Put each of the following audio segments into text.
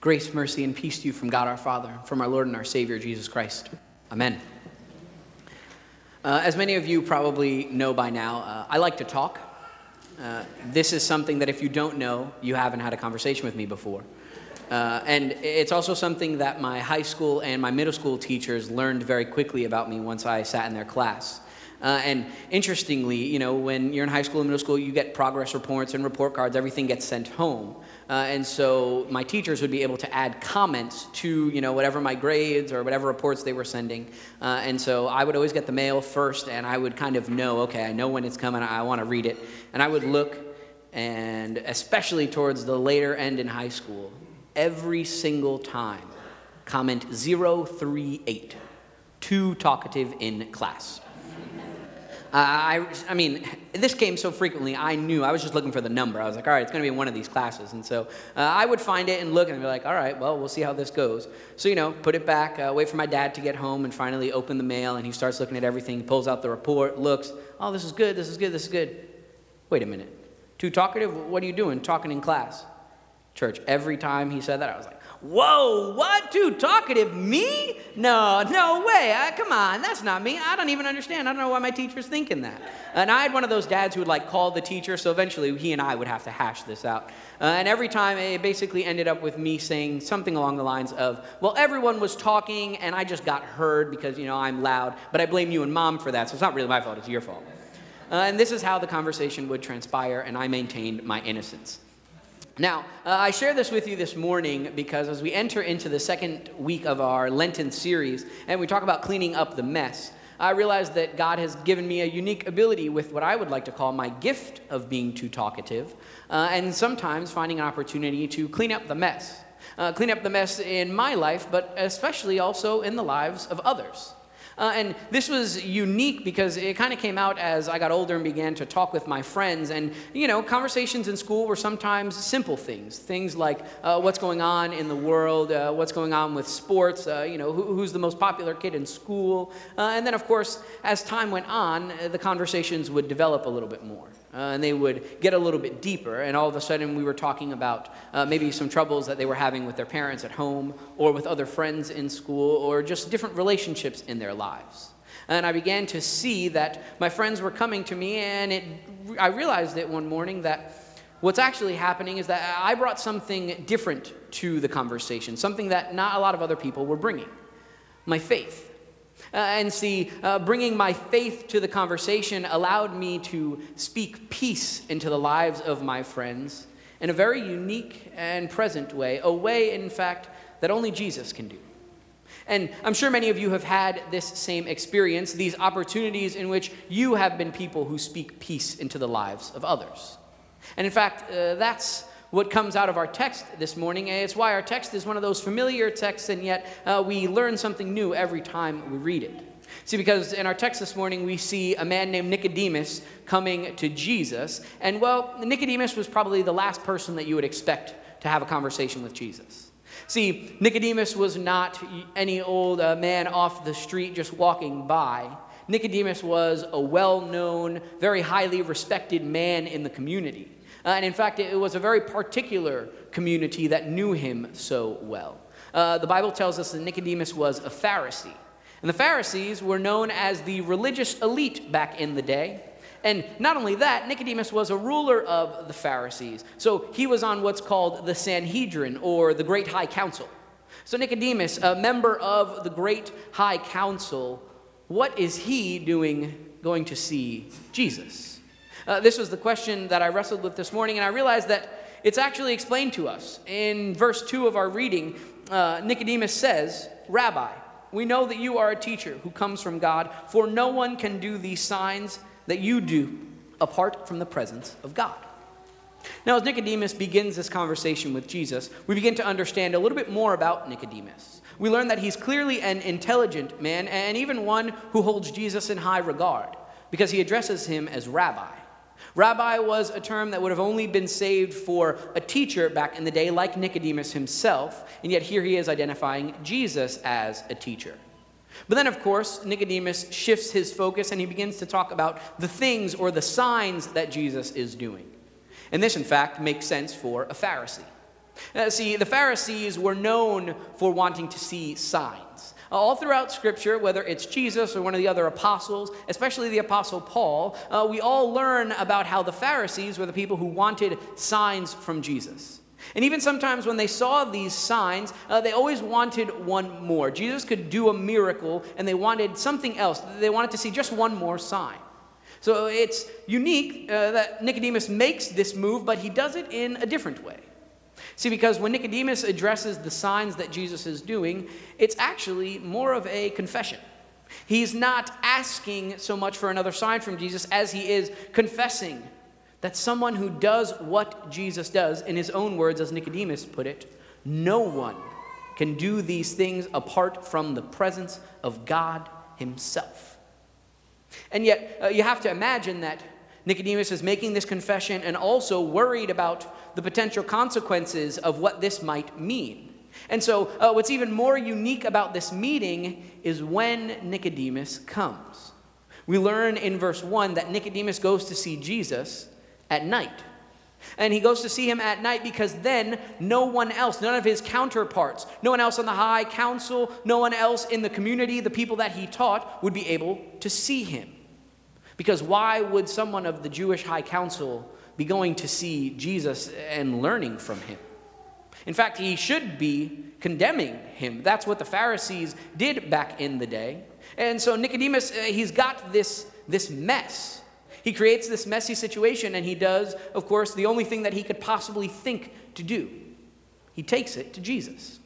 Grace, mercy, and peace to you from God our Father, from our Lord and our Savior, Jesus Christ. Amen. Uh, as many of you probably know by now, uh, I like to talk. Uh, this is something that if you don't know, you haven't had a conversation with me before. Uh, and it's also something that my high school and my middle school teachers learned very quickly about me once I sat in their class. Uh, and interestingly, you know, when you're in high school and middle school, you get progress reports and report cards, everything gets sent home. Uh, and so my teachers would be able to add comments to, you know, whatever my grades or whatever reports they were sending. Uh, and so I would always get the mail first, and I would kind of know, okay, I know when it's coming, I want to read it. And I would look, and especially towards the later end in high school, every single time, comment 038, too talkative in class. Uh, I, I mean, this came so frequently, I knew, I was just looking for the number. I was like, all right, it's going to be one of these classes. And so uh, I would find it and look and be like, all right, well, we'll see how this goes. So, you know, put it back, uh, wait for my dad to get home, and finally open the mail, and he starts looking at everything, pulls out the report, looks, oh, this is good, this is good, this is good. Wait a minute. Too talkative? What are you doing? Talking in class. Church. Every time he said that, I was like, Whoa, what? Too talkative? Me? No, no way. I, come on, that's not me. I don't even understand. I don't know why my teacher's thinking that. And I had one of those dads who would like call the teacher, so eventually he and I would have to hash this out. Uh, and every time it basically ended up with me saying something along the lines of, well, everyone was talking and I just got heard because, you know, I'm loud, but I blame you and mom for that, so it's not really my fault, it's your fault. Uh, and this is how the conversation would transpire, and I maintained my innocence. Now, uh, I share this with you this morning because as we enter into the second week of our Lenten series and we talk about cleaning up the mess, I realize that God has given me a unique ability with what I would like to call my gift of being too talkative, uh, and sometimes finding an opportunity to clean up the mess. Uh, clean up the mess in my life, but especially also in the lives of others. Uh, and this was unique because it kind of came out as I got older and began to talk with my friends. And, you know, conversations in school were sometimes simple things. Things like uh, what's going on in the world, uh, what's going on with sports, uh, you know, who, who's the most popular kid in school. Uh, and then, of course, as time went on, uh, the conversations would develop a little bit more. Uh, and they would get a little bit deeper. And all of a sudden, we were talking about uh, maybe some troubles that they were having with their parents at home, or with other friends in school, or just different relationships in their lives. And I began to see that my friends were coming to me, and it, I realized it one morning that what's actually happening is that I brought something different to the conversation, something that not a lot of other people were bringing my faith. Uh, and see, uh, bringing my faith to the conversation allowed me to speak peace into the lives of my friends in a very unique and present way, a way, in fact, that only Jesus can do. And I'm sure many of you have had this same experience, these opportunities in which you have been people who speak peace into the lives of others. And in fact, uh, that's what comes out of our text this morning. It's why our text is one of those familiar texts, and yet uh, we learn something new every time we read it. See, because in our text this morning, we see a man named Nicodemus coming to Jesus. And well, Nicodemus was probably the last person that you would expect to have a conversation with Jesus. See, Nicodemus was not any old uh, man off the street just walking by. Nicodemus was a well known, very highly respected man in the community. Uh, and in fact, it was a very particular community that knew him so well. Uh, the Bible tells us that Nicodemus was a Pharisee. And the Pharisees were known as the religious elite back in the day. And not only that, Nicodemus was a ruler of the Pharisees. So he was on what's called the Sanhedrin or the Great High Council. So Nicodemus, a member of the Great High Council, what is he doing going to see Jesus? Uh, this was the question that I wrestled with this morning, and I realized that it's actually explained to us. In verse 2 of our reading, uh, Nicodemus says, Rabbi, we know that you are a teacher who comes from God, for no one can do these signs that you do apart from the presence of God. Now, as Nicodemus begins this conversation with Jesus, we begin to understand a little bit more about Nicodemus. We learn that he's clearly an intelligent man and even one who holds Jesus in high regard because he addresses him as rabbi. Rabbi was a term that would have only been saved for a teacher back in the day, like Nicodemus himself, and yet here he is identifying Jesus as a teacher. But then, of course, Nicodemus shifts his focus and he begins to talk about the things or the signs that Jesus is doing. And this, in fact, makes sense for a Pharisee. Uh, see, the Pharisees were known for wanting to see signs. All throughout Scripture, whether it's Jesus or one of the other apostles, especially the Apostle Paul, uh, we all learn about how the Pharisees were the people who wanted signs from Jesus. And even sometimes when they saw these signs, uh, they always wanted one more. Jesus could do a miracle, and they wanted something else. They wanted to see just one more sign. So it's unique uh, that Nicodemus makes this move, but he does it in a different way. See, because when Nicodemus addresses the signs that Jesus is doing, it's actually more of a confession. He's not asking so much for another sign from Jesus as he is confessing that someone who does what Jesus does, in his own words, as Nicodemus put it, no one can do these things apart from the presence of God himself. And yet, uh, you have to imagine that Nicodemus is making this confession and also worried about the potential consequences of what this might mean. And so, uh, what's even more unique about this meeting is when Nicodemus comes. We learn in verse 1 that Nicodemus goes to see Jesus at night. And he goes to see him at night because then no one else, none of his counterparts, no one else on the high council, no one else in the community, the people that he taught, would be able to see him. Because why would someone of the Jewish high council be going to see Jesus and learning from him? In fact, he should be condemning him. That's what the Pharisees did back in the day. And so Nicodemus, uh, he's got this, this mess he creates this messy situation, and he does, of course, the only thing that he could possibly think to do. He takes it to Jesus.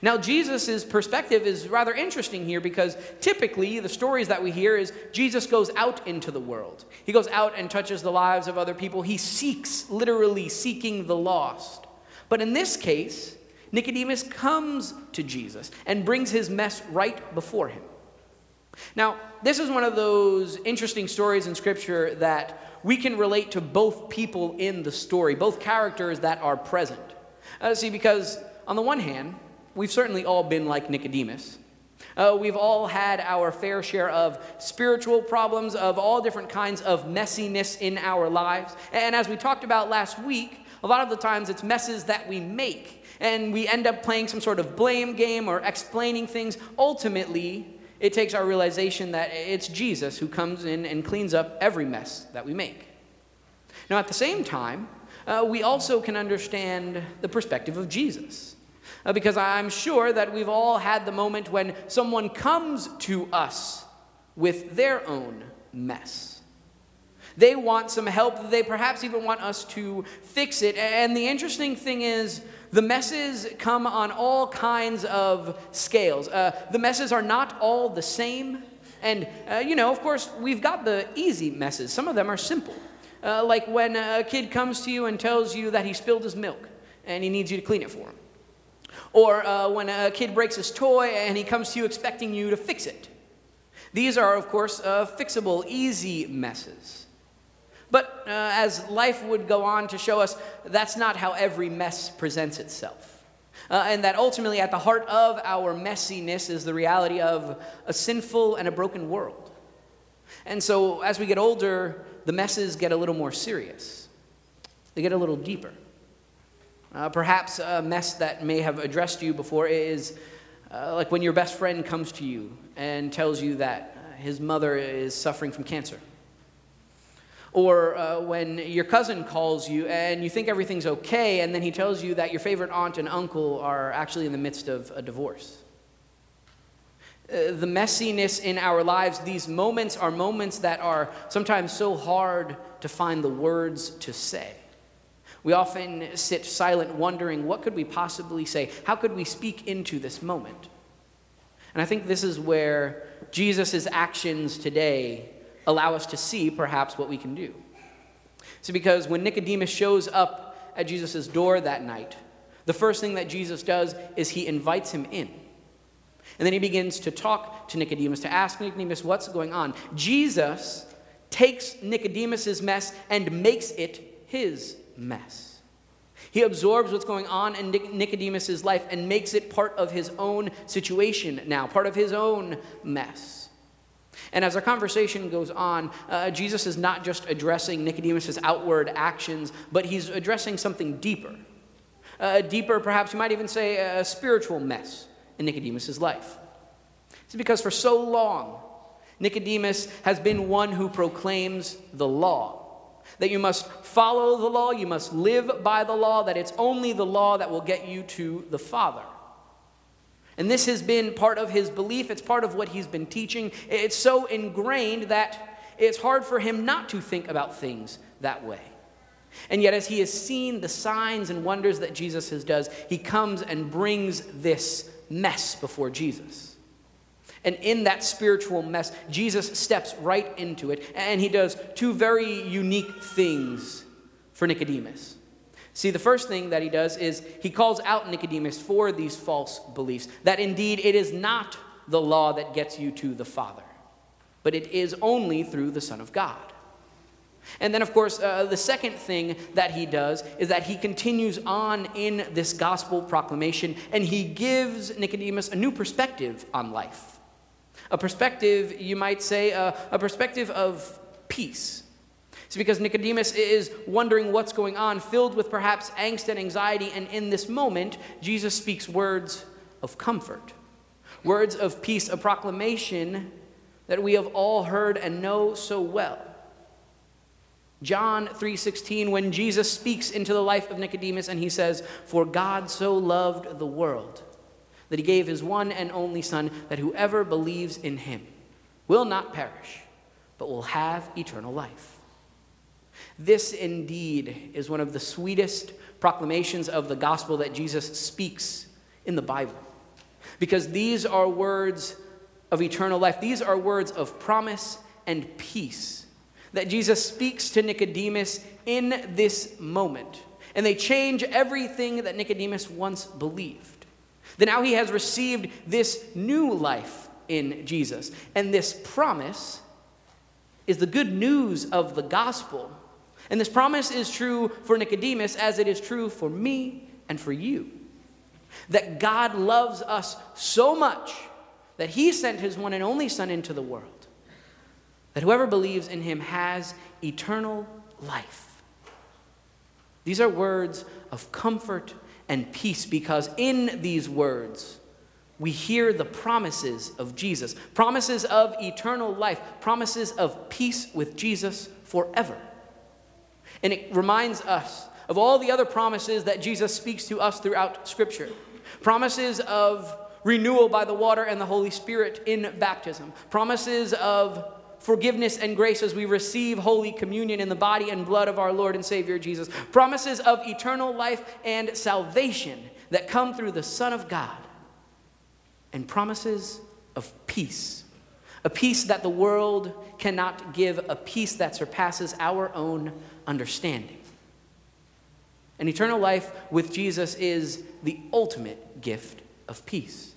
Now, Jesus' perspective is rather interesting here because typically the stories that we hear is Jesus goes out into the world. He goes out and touches the lives of other people. He seeks, literally seeking the lost. But in this case, Nicodemus comes to Jesus and brings his mess right before him. Now, this is one of those interesting stories in Scripture that we can relate to both people in the story, both characters that are present. Uh, see, because on the one hand, we've certainly all been like Nicodemus. Uh, we've all had our fair share of spiritual problems, of all different kinds of messiness in our lives. And as we talked about last week, a lot of the times it's messes that we make. And we end up playing some sort of blame game or explaining things. Ultimately, it takes our realization that it's Jesus who comes in and cleans up every mess that we make. Now, at the same time, uh, we also can understand the perspective of Jesus. Uh, because I'm sure that we've all had the moment when someone comes to us with their own mess. They want some help, they perhaps even want us to fix it. And the interesting thing is, the messes come on all kinds of scales. Uh, the messes are not all the same. And, uh, you know, of course, we've got the easy messes. Some of them are simple. Uh, like when a kid comes to you and tells you that he spilled his milk and he needs you to clean it for him. Or uh, when a kid breaks his toy and he comes to you expecting you to fix it. These are, of course, uh, fixable, easy messes. But uh, as life would go on to show us, that's not how every mess presents itself. Uh, and that ultimately, at the heart of our messiness, is the reality of a sinful and a broken world. And so, as we get older, the messes get a little more serious, they get a little deeper. Uh, perhaps a mess that may have addressed you before is uh, like when your best friend comes to you and tells you that his mother is suffering from cancer. Or uh, when your cousin calls you and you think everything's okay, and then he tells you that your favorite aunt and uncle are actually in the midst of a divorce. Uh, the messiness in our lives, these moments are moments that are sometimes so hard to find the words to say. We often sit silent, wondering what could we possibly say? How could we speak into this moment? And I think this is where Jesus' actions today allow us to see perhaps what we can do. See, because when Nicodemus shows up at Jesus' door that night, the first thing that Jesus does is he invites him in. And then he begins to talk to Nicodemus, to ask Nicodemus what's going on. Jesus takes Nicodemus's mess and makes it his mess. He absorbs what's going on in Nicodemus's life and makes it part of his own situation now, part of his own mess. And as our conversation goes on, uh, Jesus is not just addressing Nicodemus' outward actions, but he's addressing something deeper. a deeper, perhaps you might even say a spiritual mess in Nicodemus' life. It's because for so long, Nicodemus has been one who proclaims the law. That you must follow the law, you must live by the law, that it's only the law that will get you to the Father. And this has been part of his belief, it's part of what he's been teaching. It's so ingrained that it's hard for him not to think about things that way. And yet, as he has seen the signs and wonders that Jesus has does, he comes and brings this mess before Jesus. And in that spiritual mess, Jesus steps right into it, and he does two very unique things for Nicodemus. See, the first thing that he does is he calls out Nicodemus for these false beliefs that indeed it is not the law that gets you to the Father, but it is only through the Son of God. And then, of course, uh, the second thing that he does is that he continues on in this gospel proclamation and he gives Nicodemus a new perspective on life. A perspective, you might say, a perspective of peace. It's because Nicodemus is wondering what's going on, filled with perhaps angst and anxiety, and in this moment, Jesus speaks words of comfort, words of peace, a proclamation that we have all heard and know so well. John 3:16 when Jesus speaks into the life of Nicodemus and he says, "For God so loved the world that he gave his one and only son that whoever believes in him will not perish, but will have eternal life." This indeed is one of the sweetest proclamations of the gospel that Jesus speaks in the Bible. Because these are words of eternal life, these are words of promise and peace that Jesus speaks to Nicodemus in this moment. And they change everything that Nicodemus once believed. That now he has received this new life in Jesus. And this promise is the good news of the gospel and this promise is true for Nicodemus as it is true for me and for you. That God loves us so much that he sent his one and only Son into the world. That whoever believes in him has eternal life. These are words of comfort and peace because in these words, we hear the promises of Jesus promises of eternal life, promises of peace with Jesus forever. And it reminds us of all the other promises that Jesus speaks to us throughout Scripture promises of renewal by the water and the Holy Spirit in baptism, promises of forgiveness and grace as we receive Holy Communion in the body and blood of our Lord and Savior Jesus, promises of eternal life and salvation that come through the Son of God, and promises of peace. A peace that the world cannot give, a peace that surpasses our own understanding. And eternal life with Jesus is the ultimate gift of peace.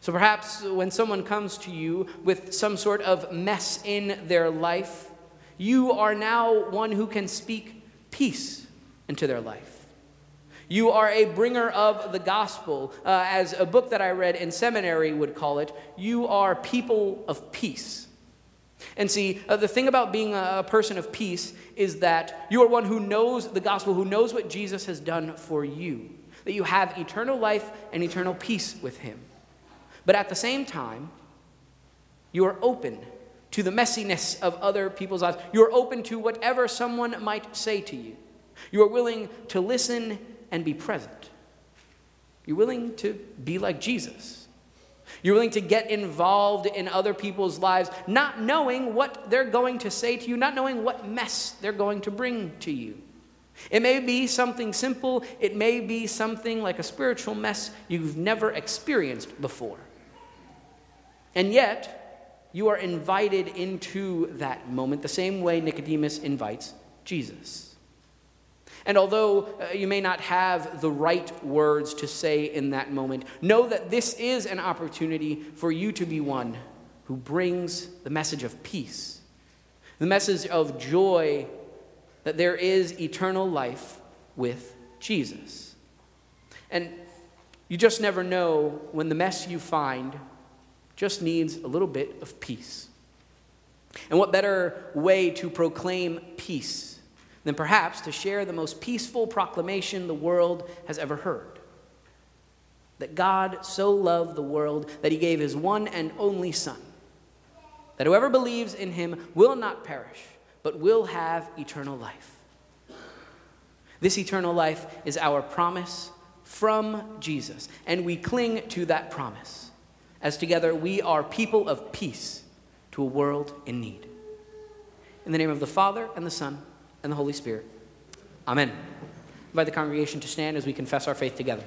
So perhaps when someone comes to you with some sort of mess in their life, you are now one who can speak peace into their life. You are a bringer of the gospel. Uh, as a book that I read in seminary would call it, you are people of peace. And see, uh, the thing about being a, a person of peace is that you are one who knows the gospel, who knows what Jesus has done for you, that you have eternal life and eternal peace with him. But at the same time, you are open to the messiness of other people's lives. You are open to whatever someone might say to you. You are willing to listen and be present. You're willing to be like Jesus. You're willing to get involved in other people's lives, not knowing what they're going to say to you, not knowing what mess they're going to bring to you. It may be something simple, it may be something like a spiritual mess you've never experienced before. And yet, you are invited into that moment the same way Nicodemus invites Jesus. And although uh, you may not have the right words to say in that moment, know that this is an opportunity for you to be one who brings the message of peace, the message of joy that there is eternal life with Jesus. And you just never know when the mess you find just needs a little bit of peace. And what better way to proclaim peace than perhaps to share the most peaceful proclamation the world has ever heard that God so loved the world that he gave his one and only Son, that whoever believes in him will not perish, but will have eternal life. This eternal life is our promise from Jesus, and we cling to that promise, as together we are people of peace to a world in need. In the name of the Father, and the Son, and the Holy Spirit. Amen. I invite the congregation to stand as we confess our faith together.